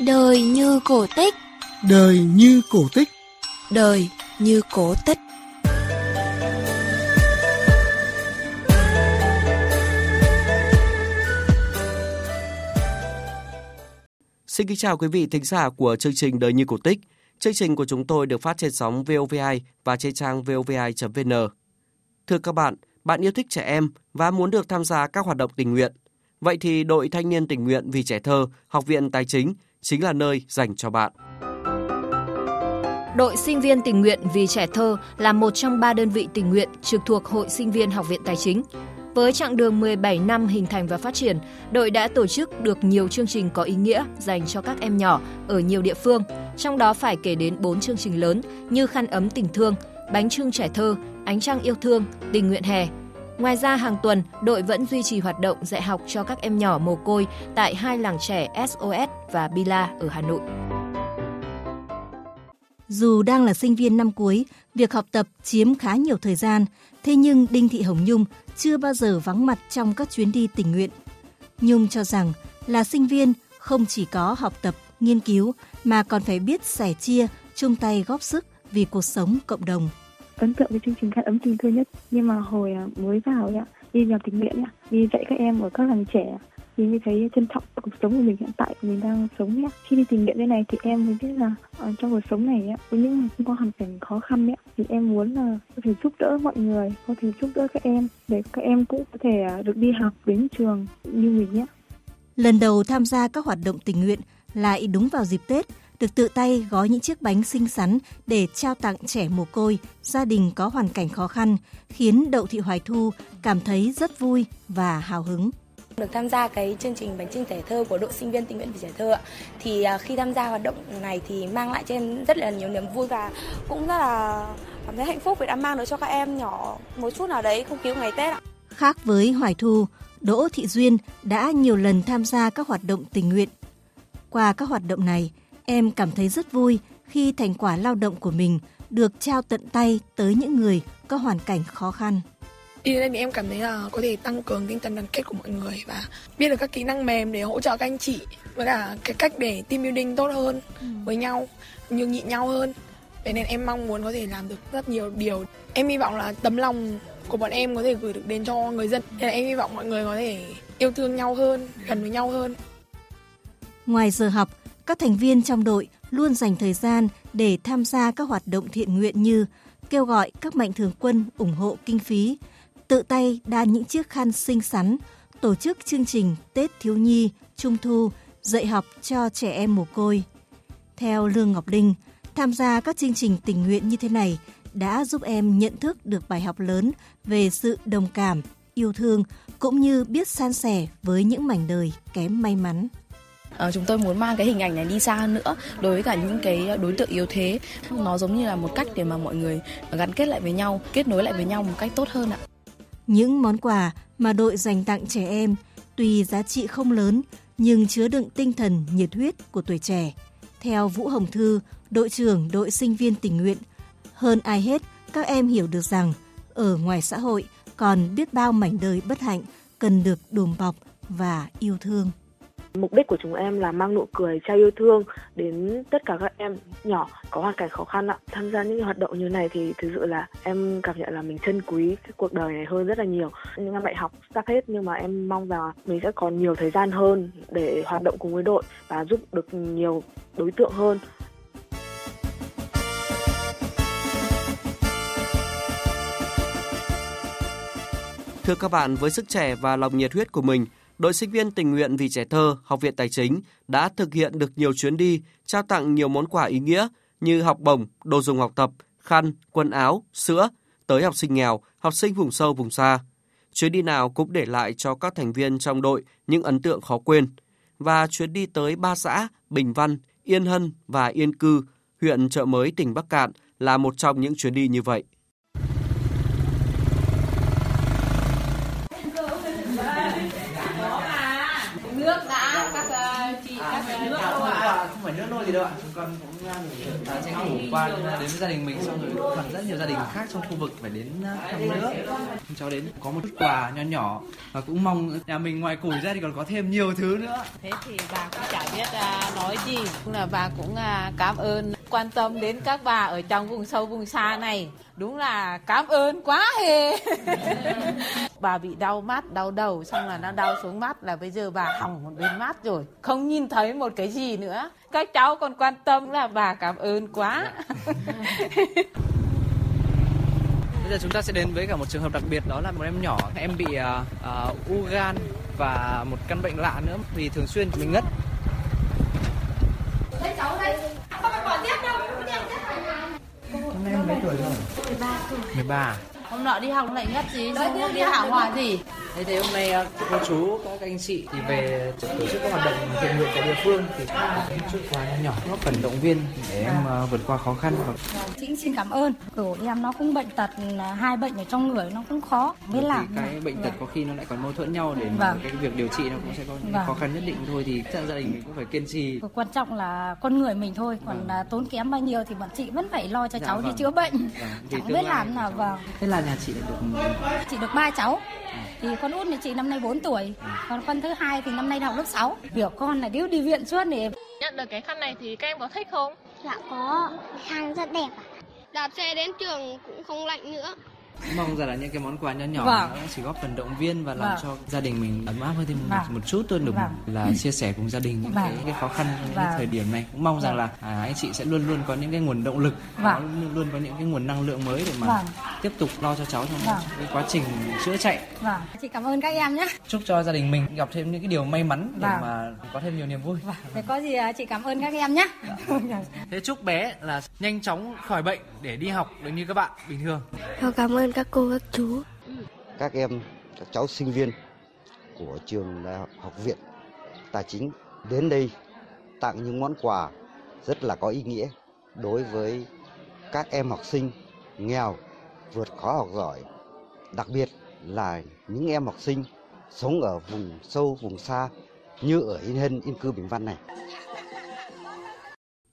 Đời như cổ tích Đời như cổ tích Đời như cổ tích Xin kính chào quý vị thính giả của chương trình Đời như cổ tích. Chương trình của chúng tôi được phát trên sóng VOV2 và trên trang vovai.vn. Thưa các bạn, bạn yêu thích trẻ em và muốn được tham gia các hoạt động tình nguyện. Vậy thì đội thanh niên tình nguyện vì trẻ thơ, Học viện Tài chính chính là nơi dành cho bạn. Đội sinh viên tình nguyện vì trẻ thơ là một trong ba đơn vị tình nguyện trực thuộc Hội sinh viên Học viện Tài chính. Với chặng đường 17 năm hình thành và phát triển, đội đã tổ chức được nhiều chương trình có ý nghĩa dành cho các em nhỏ ở nhiều địa phương, trong đó phải kể đến 4 chương trình lớn như Khăn ấm tình thương, Bánh trưng trẻ thơ, Ánh trăng yêu thương, Tình nguyện hè. Ngoài ra hàng tuần, đội vẫn duy trì hoạt động dạy học cho các em nhỏ mồ côi tại hai làng trẻ SOS và Bila ở Hà Nội. Dù đang là sinh viên năm cuối, việc học tập chiếm khá nhiều thời gian, thế nhưng Đinh Thị Hồng Nhung chưa bao giờ vắng mặt trong các chuyến đi tình nguyện. Nhung cho rằng là sinh viên không chỉ có học tập, nghiên cứu mà còn phải biết sẻ chia, chung tay góp sức vì cuộc sống cộng đồng. Ấn tượng với chương trình khăn ấm tình thương nhất nhưng mà hồi à, mới vào ạ, đi làm tình nguyện ạ, đi dạy các em ở các làng trẻ thì mới thấy trân trọng cuộc sống của mình hiện tại mình đang sống nhé. Khi đi tình nguyện thế này thì em mới biết là ờ, trong cuộc sống này á, với những người có hoàn cảnh khó khăn ấy, thì em muốn là có thể giúp đỡ mọi người, có thể giúp đỡ các em để các em cũng có thể à, được đi học đến trường như mình nhé. Lần đầu tham gia các hoạt động tình nguyện lại đúng vào dịp Tết, được tự tay gói những chiếc bánh xinh xắn để trao tặng trẻ mồ côi, gia đình có hoàn cảnh khó khăn, khiến Đậu Thị Hoài Thu cảm thấy rất vui và hào hứng được tham gia cái chương trình bánh trưng trẻ thơ của đội sinh viên tình nguyện vì trẻ thơ ạ. Thì à, khi tham gia hoạt động này thì mang lại cho em rất là nhiều niềm vui và cũng rất là cảm thấy hạnh phúc vì đã mang được cho các em nhỏ một chút nào đấy không khí ngày Tết ạ. Khác với Hoài Thu, Đỗ Thị Duyên đã nhiều lần tham gia các hoạt động tình nguyện. Qua các hoạt động này, em cảm thấy rất vui khi thành quả lao động của mình được trao tận tay tới những người có hoàn cảnh khó khăn. Đi đến đây thì em cảm thấy là có thể tăng cường tinh thần đoàn kết của mọi người và biết được các kỹ năng mềm để hỗ trợ các anh chị với cả cái cách để team building tốt hơn ừ. với nhau, nhường nhịn nhau hơn. Thế nên em mong muốn có thể làm được rất nhiều điều. Em hy vọng là tấm lòng của bọn em có thể gửi được đến cho người dân. Nên là em hy vọng mọi người có thể yêu thương nhau hơn, gần với nhau hơn. Ngoài giờ học, các thành viên trong đội luôn dành thời gian để tham gia các hoạt động thiện nguyện như kêu gọi các mạnh thường quân ủng hộ kinh phí, tự tay đan những chiếc khăn xinh xắn, tổ chức chương trình Tết thiếu nhi, Trung thu, dạy học cho trẻ em mồ côi. Theo Lương Ngọc Linh, tham gia các chương trình tình nguyện như thế này đã giúp em nhận thức được bài học lớn về sự đồng cảm, yêu thương cũng như biết san sẻ với những mảnh đời kém may mắn. À, chúng tôi muốn mang cái hình ảnh này đi xa hơn nữa đối với cả những cái đối tượng yếu thế. Nó giống như là một cách để mà mọi người gắn kết lại với nhau, kết nối lại với nhau một cách tốt hơn ạ. Những món quà mà đội dành tặng trẻ em tuy giá trị không lớn nhưng chứa đựng tinh thần nhiệt huyết của tuổi trẻ. Theo Vũ Hồng Thư, đội trưởng đội sinh viên tình nguyện, hơn ai hết các em hiểu được rằng ở ngoài xã hội còn biết bao mảnh đời bất hạnh cần được đùm bọc và yêu thương. Mục đích của chúng em là mang nụ cười trao yêu thương đến tất cả các em nhỏ có hoàn cảnh khó khăn ạ. Tham gia những hoạt động như này thì thực sự là em cảm nhận là mình trân quý cái cuộc đời này hơn rất là nhiều. Những năm đại học sắp hết nhưng mà em mong rằng mình sẽ còn nhiều thời gian hơn để hoạt động cùng với đội và giúp được nhiều đối tượng hơn. Thưa các bạn, với sức trẻ và lòng nhiệt huyết của mình, đội sinh viên tình nguyện vì trẻ thơ Học viện Tài chính đã thực hiện được nhiều chuyến đi, trao tặng nhiều món quà ý nghĩa như học bổng, đồ dùng học tập, khăn, quần áo, sữa tới học sinh nghèo, học sinh vùng sâu vùng xa. Chuyến đi nào cũng để lại cho các thành viên trong đội những ấn tượng khó quên. Và chuyến đi tới ba xã Bình Văn, Yên Hân và Yên Cư, huyện Chợ Mới, tỉnh Bắc Cạn là một trong những chuyến đi như vậy. nước đã các uh, không phải nước nôi gì đâu ạ. Chúng con cũng uh, tranh thủ qua đến với gia đình mình xong rồi còn rất nhiều gia đình khác trong khu vực phải đến thăm nữa. Cháu đến có một chút quà nho nhỏ và cũng mong nhà mình ngoài củi ra thì còn có thêm nhiều thứ nữa. Thế thì bà cũng chả biết uh, nói gì. Cũng là bà cũng uh, cảm ơn quan tâm đến các bà ở trong vùng sâu vùng xa này. Đúng là cảm ơn quá hề. Bà bị đau mắt đau đầu xong là nó đau xuống mắt là bây giờ bà hỏng một bên mắt rồi. Không nhìn thấy một cái gì nữa các cháu còn quan tâm là bà cảm ơn quá Bây giờ chúng ta sẽ đến với cả một trường hợp đặc biệt đó là một em nhỏ em bị uh, uh, u gan và một căn bệnh lạ nữa vì thường xuyên mình ngất. Đây cháu đây, không phải bỏ tiếp đâu. Em mấy tuổi rồi? 13 tuổi. 13 Hôm nọ đi học lại ngất gì, xong hôm đi hảo hòa gì. Thế thì hôm nay ờ, cô chú, các anh chị thì về tổ chức các hoạt động thiện nguyện tại địa phương thì một chút quà nhỏ góp phần động viên để em uh, vượt qua khó khăn. Và... Chị xin cảm ơn. Của em nó cũng bệnh tật, hai bệnh ở trong người nó cũng khó mới làm. Cái bệnh tật có khi nó lại còn mâu thuẫn nhau để mà vâng. cái việc điều trị nó cũng sẽ có những vâng. khó khăn nhất định thôi thì gia đình mình cũng phải kiên trì. Quan trọng là con người mình thôi, còn vâng. tốn kém bao nhiêu thì bọn chị vẫn phải lo cho dạ, cháu vâng. đi chữa bệnh. Vâng. Chẳng biết làm nào vâng. Thế là nhà chị được chị được ba cháu. Thì con út nhà chị năm nay 4 tuổi. Còn con thứ hai thì năm nay học lớp 6 biểu con là điếu đi viện suốt này nhận được cái khăn này thì các em có thích không? Dạ có. Khăn rất đẹp ạ. Đạp xe đến trường cũng không lạnh nữa mong rằng là những cái món quà nhỏ nhỏ vâng. chỉ góp phần động viên và làm vâng. cho gia đình mình ấm áp hơn thêm vâng. một chút thôi được vâng. là chia sẻ cùng gia đình những vâng. cái, cái khó khăn trong những vâng. thời điểm này cũng mong rằng vâng. là à, anh chị sẽ luôn luôn có những cái nguồn động lực vâng. luôn luôn có những cái nguồn năng lượng mới để mà vâng. tiếp tục lo cho cháu trong vâng. cái quá trình chữa chạy vâng. chị cảm ơn các em nhé chúc cho gia đình mình gặp thêm những cái điều may mắn để vâng. mà có thêm nhiều niềm vui vâng. Thế có gì à, chị cảm ơn các em nhé thế chúc bé là nhanh chóng khỏi bệnh để đi học được như các bạn bình thường cảm ơn các cô các chú các em các cháu sinh viên của trường đại học, học viện tài chính đến đây tặng những món quà rất là có ý nghĩa đối với các em học sinh nghèo vượt khó học giỏi đặc biệt là những em học sinh sống ở vùng sâu vùng xa như ở Yên Hân, Yên Cư, Bình Văn này.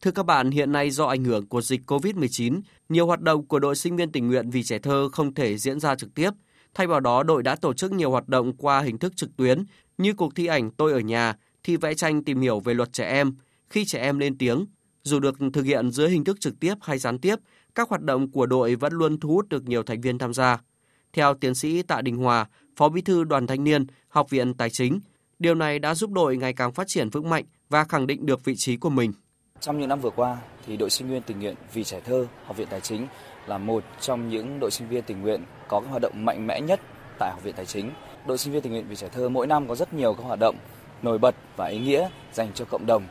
Thưa các bạn, hiện nay do ảnh hưởng của dịch COVID-19, nhiều hoạt động của đội sinh viên tình nguyện vì trẻ thơ không thể diễn ra trực tiếp. Thay vào đó, đội đã tổ chức nhiều hoạt động qua hình thức trực tuyến như cuộc thi ảnh Tôi ở nhà, thi vẽ tranh tìm hiểu về luật trẻ em, khi trẻ em lên tiếng. Dù được thực hiện dưới hình thức trực tiếp hay gián tiếp, các hoạt động của đội vẫn luôn thu hút được nhiều thành viên tham gia. Theo tiến sĩ Tạ Đình Hòa, Phó Bí thư Đoàn Thanh niên, Học viện Tài chính, điều này đã giúp đội ngày càng phát triển vững mạnh và khẳng định được vị trí của mình. Trong những năm vừa qua, thì đội sinh viên tình nguyện vì trẻ thơ Học viện Tài chính là một trong những đội sinh viên tình nguyện có hoạt động mạnh mẽ nhất tại Học viện Tài chính. Đội sinh viên tình nguyện vì trẻ thơ mỗi năm có rất nhiều các hoạt động nổi bật và ý nghĩa dành cho cộng đồng.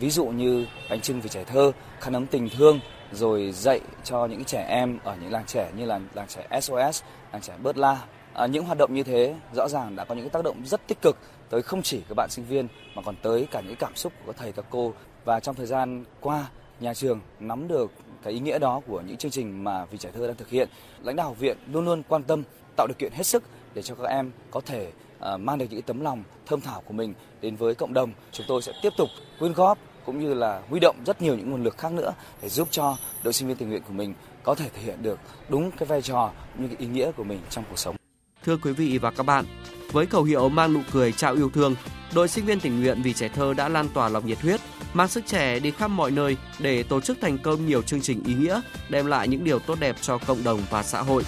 Ví dụ như bánh trưng vì trẻ thơ, khăn ấm tình thương, rồi dạy cho những trẻ em ở những làng trẻ như là làng trẻ SOS, làng trẻ Bớt La. À, những hoạt động như thế rõ ràng đã có những tác động rất tích cực tới không chỉ các bạn sinh viên mà còn tới cả những cảm xúc của các thầy các cô và trong thời gian qua nhà trường nắm được cái ý nghĩa đó của những chương trình mà vì trẻ thơ đang thực hiện lãnh đạo học viện luôn luôn quan tâm tạo điều kiện hết sức để cho các em có thể uh, mang được những tấm lòng thơm thảo của mình đến với cộng đồng chúng tôi sẽ tiếp tục quyên góp cũng như là huy động rất nhiều những nguồn lực khác nữa để giúp cho đội sinh viên tình nguyện của mình có thể thể hiện được đúng cái vai trò như cái ý nghĩa của mình trong cuộc sống. Thưa quý vị và các bạn, với khẩu hiệu mang nụ cười trao yêu thương, đội sinh viên tình nguyện vì trẻ thơ đã lan tỏa lòng nhiệt huyết, mang sức trẻ đi khắp mọi nơi để tổ chức thành công nhiều chương trình ý nghĩa, đem lại những điều tốt đẹp cho cộng đồng và xã hội.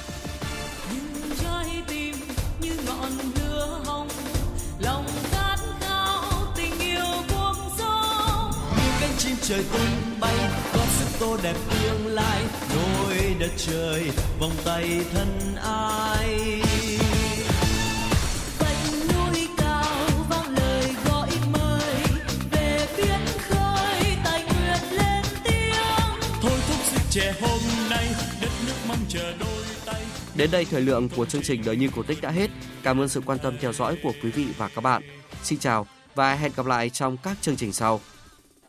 trời tung bay gót sức tô đẹp tương lai nối đất trời vòng tay thân ai Đến đây thời lượng của chương trình Đời như cổ tích đã hết. Cảm ơn sự quan tâm theo dõi của quý vị và các bạn. Xin chào và hẹn gặp lại trong các chương trình sau.